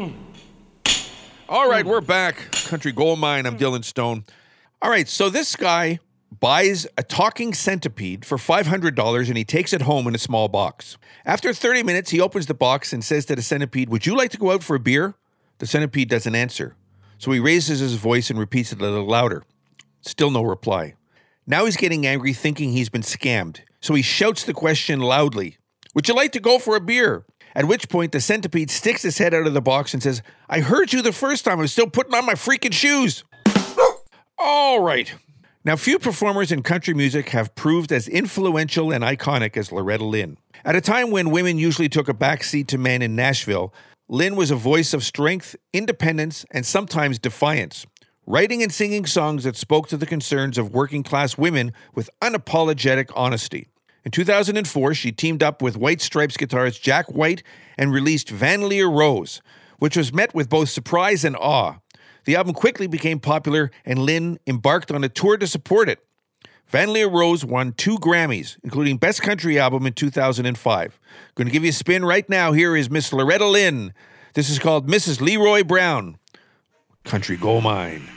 Hmm. All right, we're back. Country Gold Mine. I'm Dylan Stone. All right, so this guy buys a talking centipede for $500 and he takes it home in a small box. After 30 minutes, he opens the box and says to the centipede, Would you like to go out for a beer? The centipede doesn't answer. So he raises his voice and repeats it a little louder. Still no reply. Now he's getting angry, thinking he's been scammed. So he shouts the question loudly Would you like to go for a beer? At which point, the centipede sticks his head out of the box and says, I heard you the first time. I'm still putting on my freaking shoes. All right. Now, few performers in country music have proved as influential and iconic as Loretta Lynn. At a time when women usually took a backseat to men in Nashville, Lynn was a voice of strength, independence, and sometimes defiance, writing and singing songs that spoke to the concerns of working class women with unapologetic honesty. In 2004, she teamed up with White Stripes guitarist Jack White and released Van Lear Rose, which was met with both surprise and awe. The album quickly became popular, and Lynn embarked on a tour to support it. Van Lear Rose won two Grammys, including Best Country Album in 2005. Going to give you a spin right now. Here is Miss Loretta Lynn. This is called Mrs. Leroy Brown. Country Gold Mine.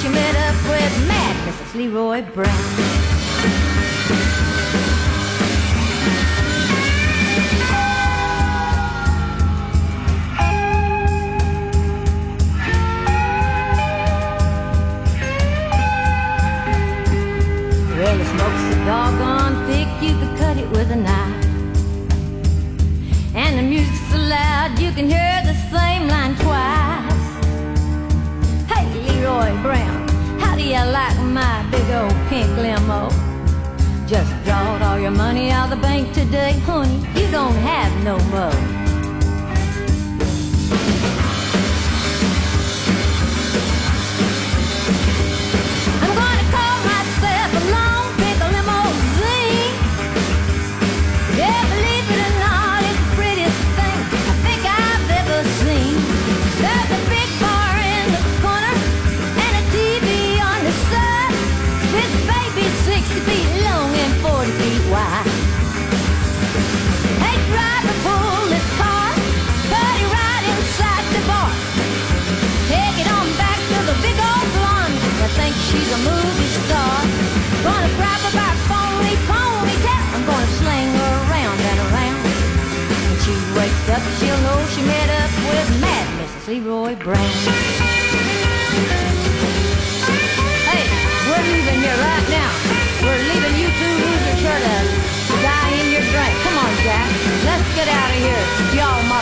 She met up with Mad Mrs. Leroy Brown. Your money out of the bank today, honey. You don't have no more.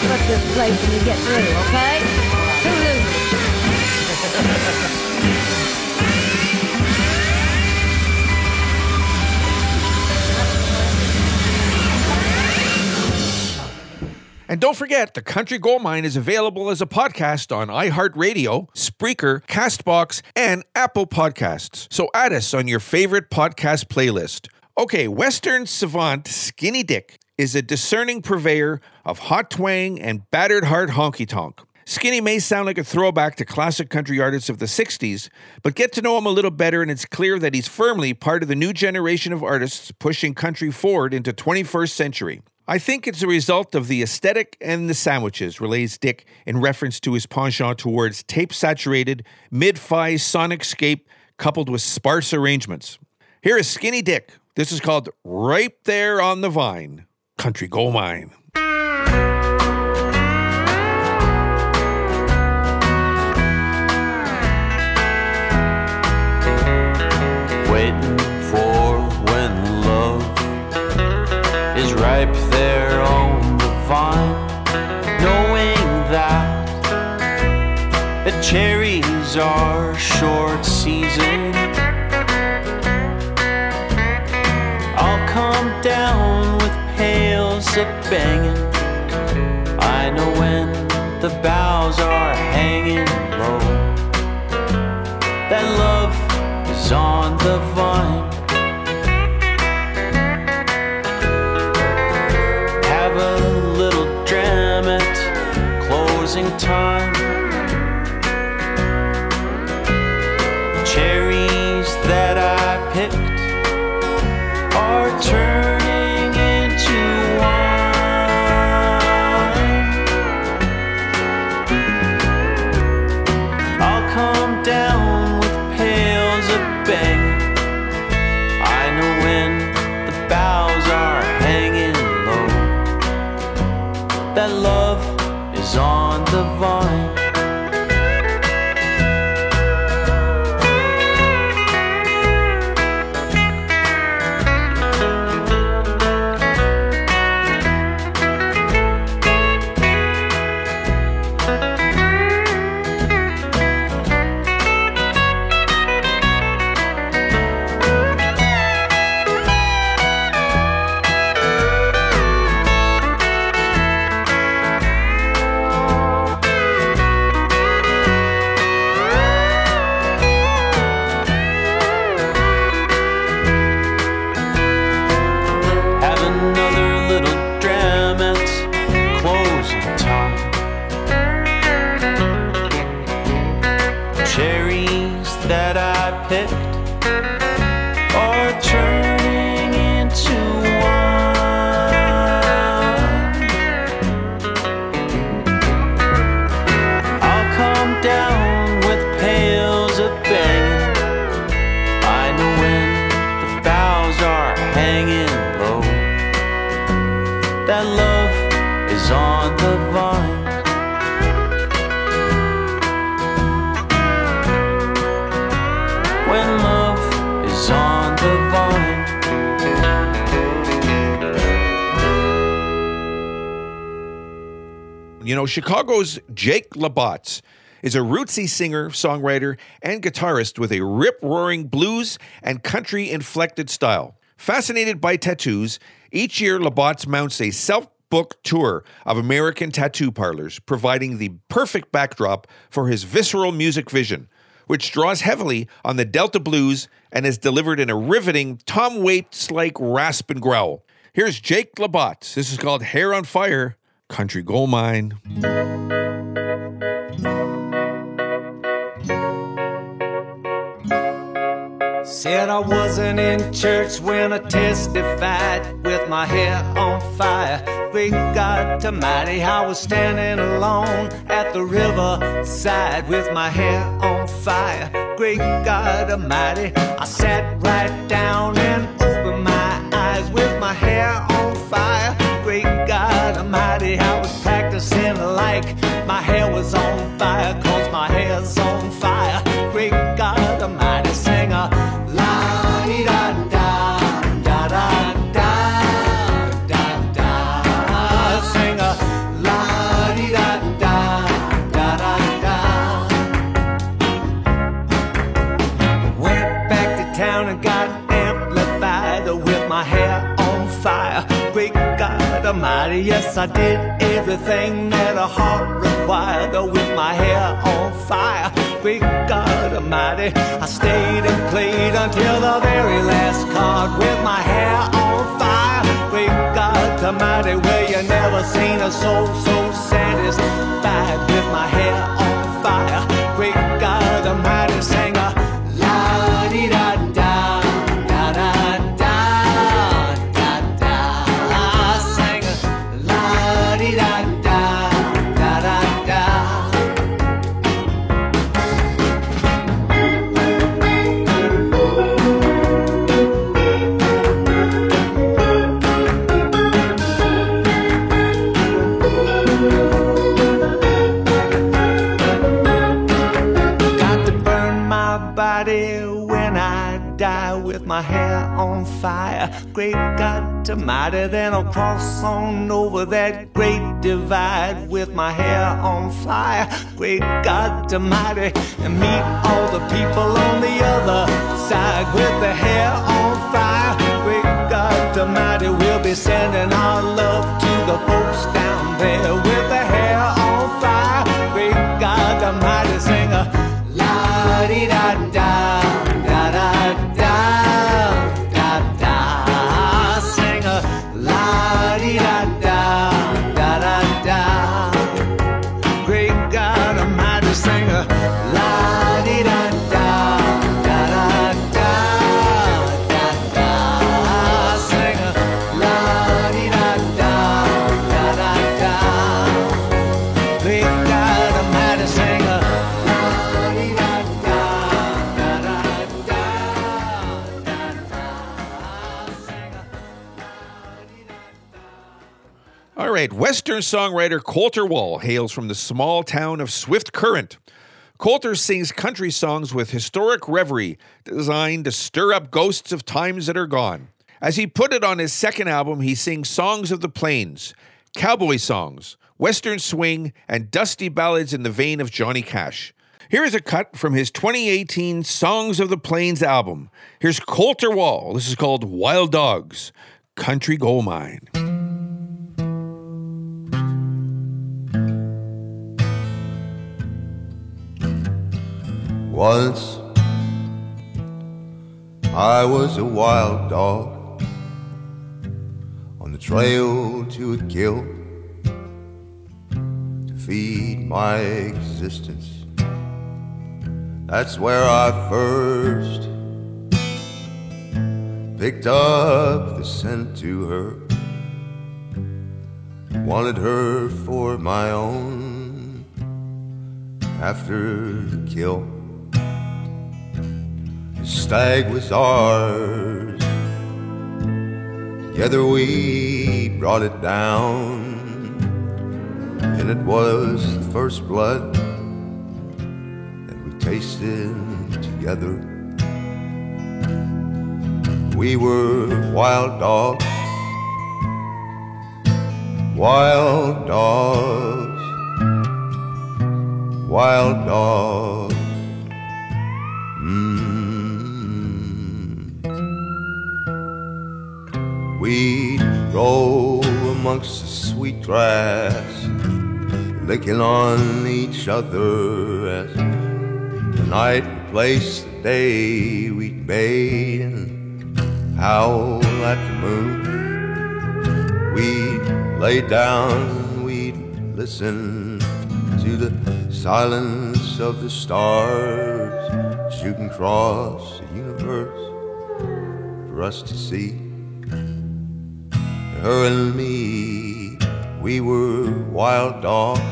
Up this place you get through, okay? And don't forget, the Country Gold Mine is available as a podcast on iHeartRadio, Spreaker, Castbox, and Apple Podcasts. So add us on your favorite podcast playlist. Okay, Western savant Skinny Dyck is a discerning purveyor of hot twang and battered heart honky tonk. Skinny may sound like a throwback to classic country artists of the 60s, but get to know him a little better and it's clear that he's firmly part of the new generation of artists pushing country forward into 21st century. I think it's a result of the aesthetic and the sandwiches, relays Dyck in reference to his penchant towards tape saturated, mid fi sonic scape coupled with sparse arrangements. Here is Skinny Dyck. This is called Ripe There on the Vine, Country Gold Mine. waiting for when love is ripe there on the vine, knowing that the cherries are short season. A banging. I know when the boughs are hanging low that love is on the vine. Know, Chicago's Jake La Botz is a rootsy singer, songwriter, and guitarist with a rip roaring blues and country inflected style. Fascinated by tattoos, each year La Botz mounts a self booked tour of American tattoo parlors, providing the perfect backdrop for his visceral music vision, which draws heavily on the Delta blues and is delivered in a riveting Tom Waits like rasp and growl. Here's Jake La Botz. This is called Hair on Fire, Country Gold Mine. Said I wasn't in church when I testified with my hair on fire. Great God Almighty, I was standing alone at the riverside with my hair on fire. Great God Almighty, I sat right down and opened my eyes with my hair on fire. God Almighty, I was practicing like my hair was on fire, cause my hair's I did everything that a heart required with my hair on fire. Great God Almighty, I stayed and played until the very last card with my hair on fire. Great God Almighty, well you never seen a soul so satisfied with my hair when I die with my hair on fire. Great God Almighty, then I'll cross on over that great divide with my hair on fire. Great God Almighty, and meet all the people on the other side with the hair on fire. Great God Almighty, we'll be sending our love to the folks down there with the hair on fire. Great God Almighty, sing a la di da da Western songwriter Colter Wall hails from the small town of Swift Current. Colter sings country songs with historic reverie designed to stir up ghosts of times that are gone. As he put it on his second album, he sings songs of the plains, cowboy songs, western swing, and dusty ballads in the vein of Johnny Cash. Here is a cut from his 2018 Songs of the Plains album. Here's Colter Wall. This is called Wild Dogs, Country Gold Mine. Once I was a wild dog on the trail to a kill to feed my existence. That's where I first picked up the scent to her. Wanted her for my own after the kill. Stag was ours. Together we brought it down, and it was the first blood that we tasted together. We were wild dogs, wild dogs, wild dogs. We'd roll amongst the sweet grass, licking on each other as the night replaced the day we'd made and howl at the moon. We'd lay down we'd listen to the silence of the stars shooting across the universe for us to see. Her and me, we were wild dogs,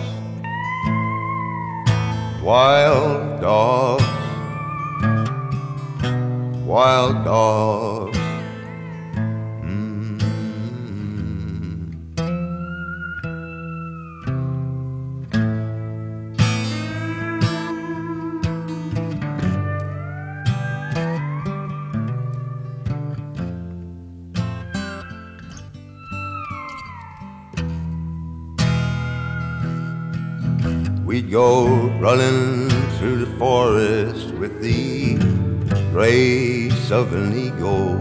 wild dogs, wild dogs. Running through the forest with the grace of an eagle,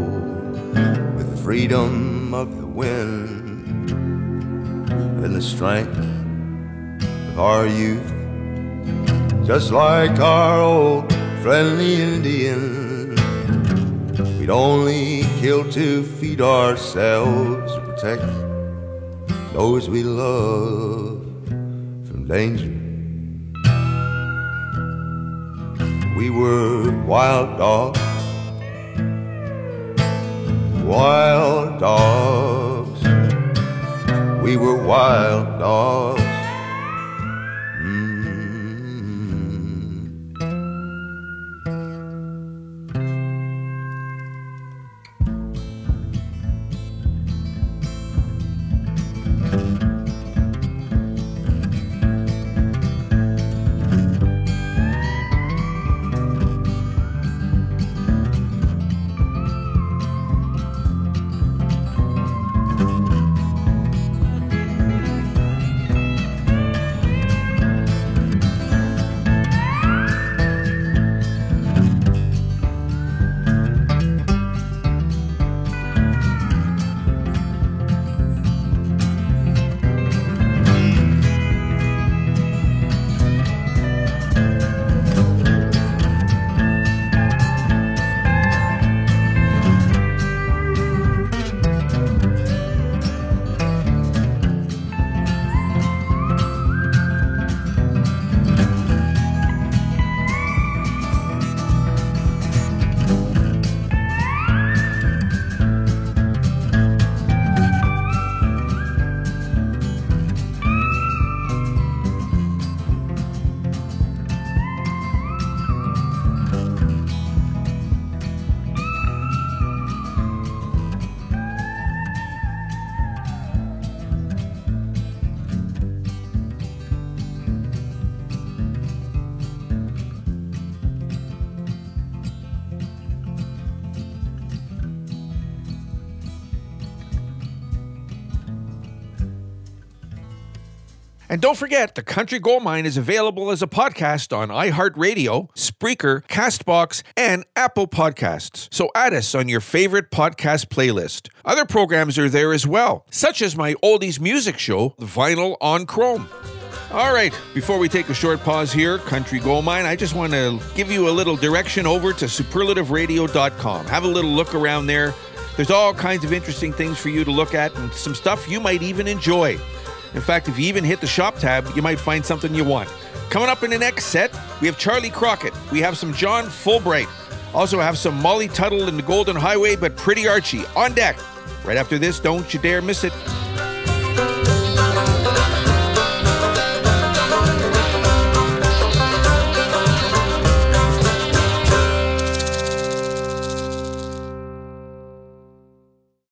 with the freedom of the wind and the strength of our youth. Just like our old friendly Indian, we'd only kill to feed ourselves, protect those we love from danger. We were wild dogs, wild dogs. We were wild dogs. And don't forget, the Country Gold Mine is available as a podcast on iHeartRadio, Spreaker, Castbox, and Apple Podcasts. So add us on your favorite podcast playlist. Other programs are there as well, such as my oldies music show, The Vinyl on Chrome. All right, before we take a short pause here, Country Gold Mine, I just want to give you a little direction over to superlativeradio.com. Have a little look around there. There's all kinds of interesting things for you to look at and some stuff you might even enjoy. In fact, if you even hit the shop tab, you might find something you want. Coming up in the next set, we have Charley Crockett. We have some John Fullbright. Also have some Molly Tuttle and the Golden Highway, but Pretty Archie on deck. Right after this, don't you dare miss it.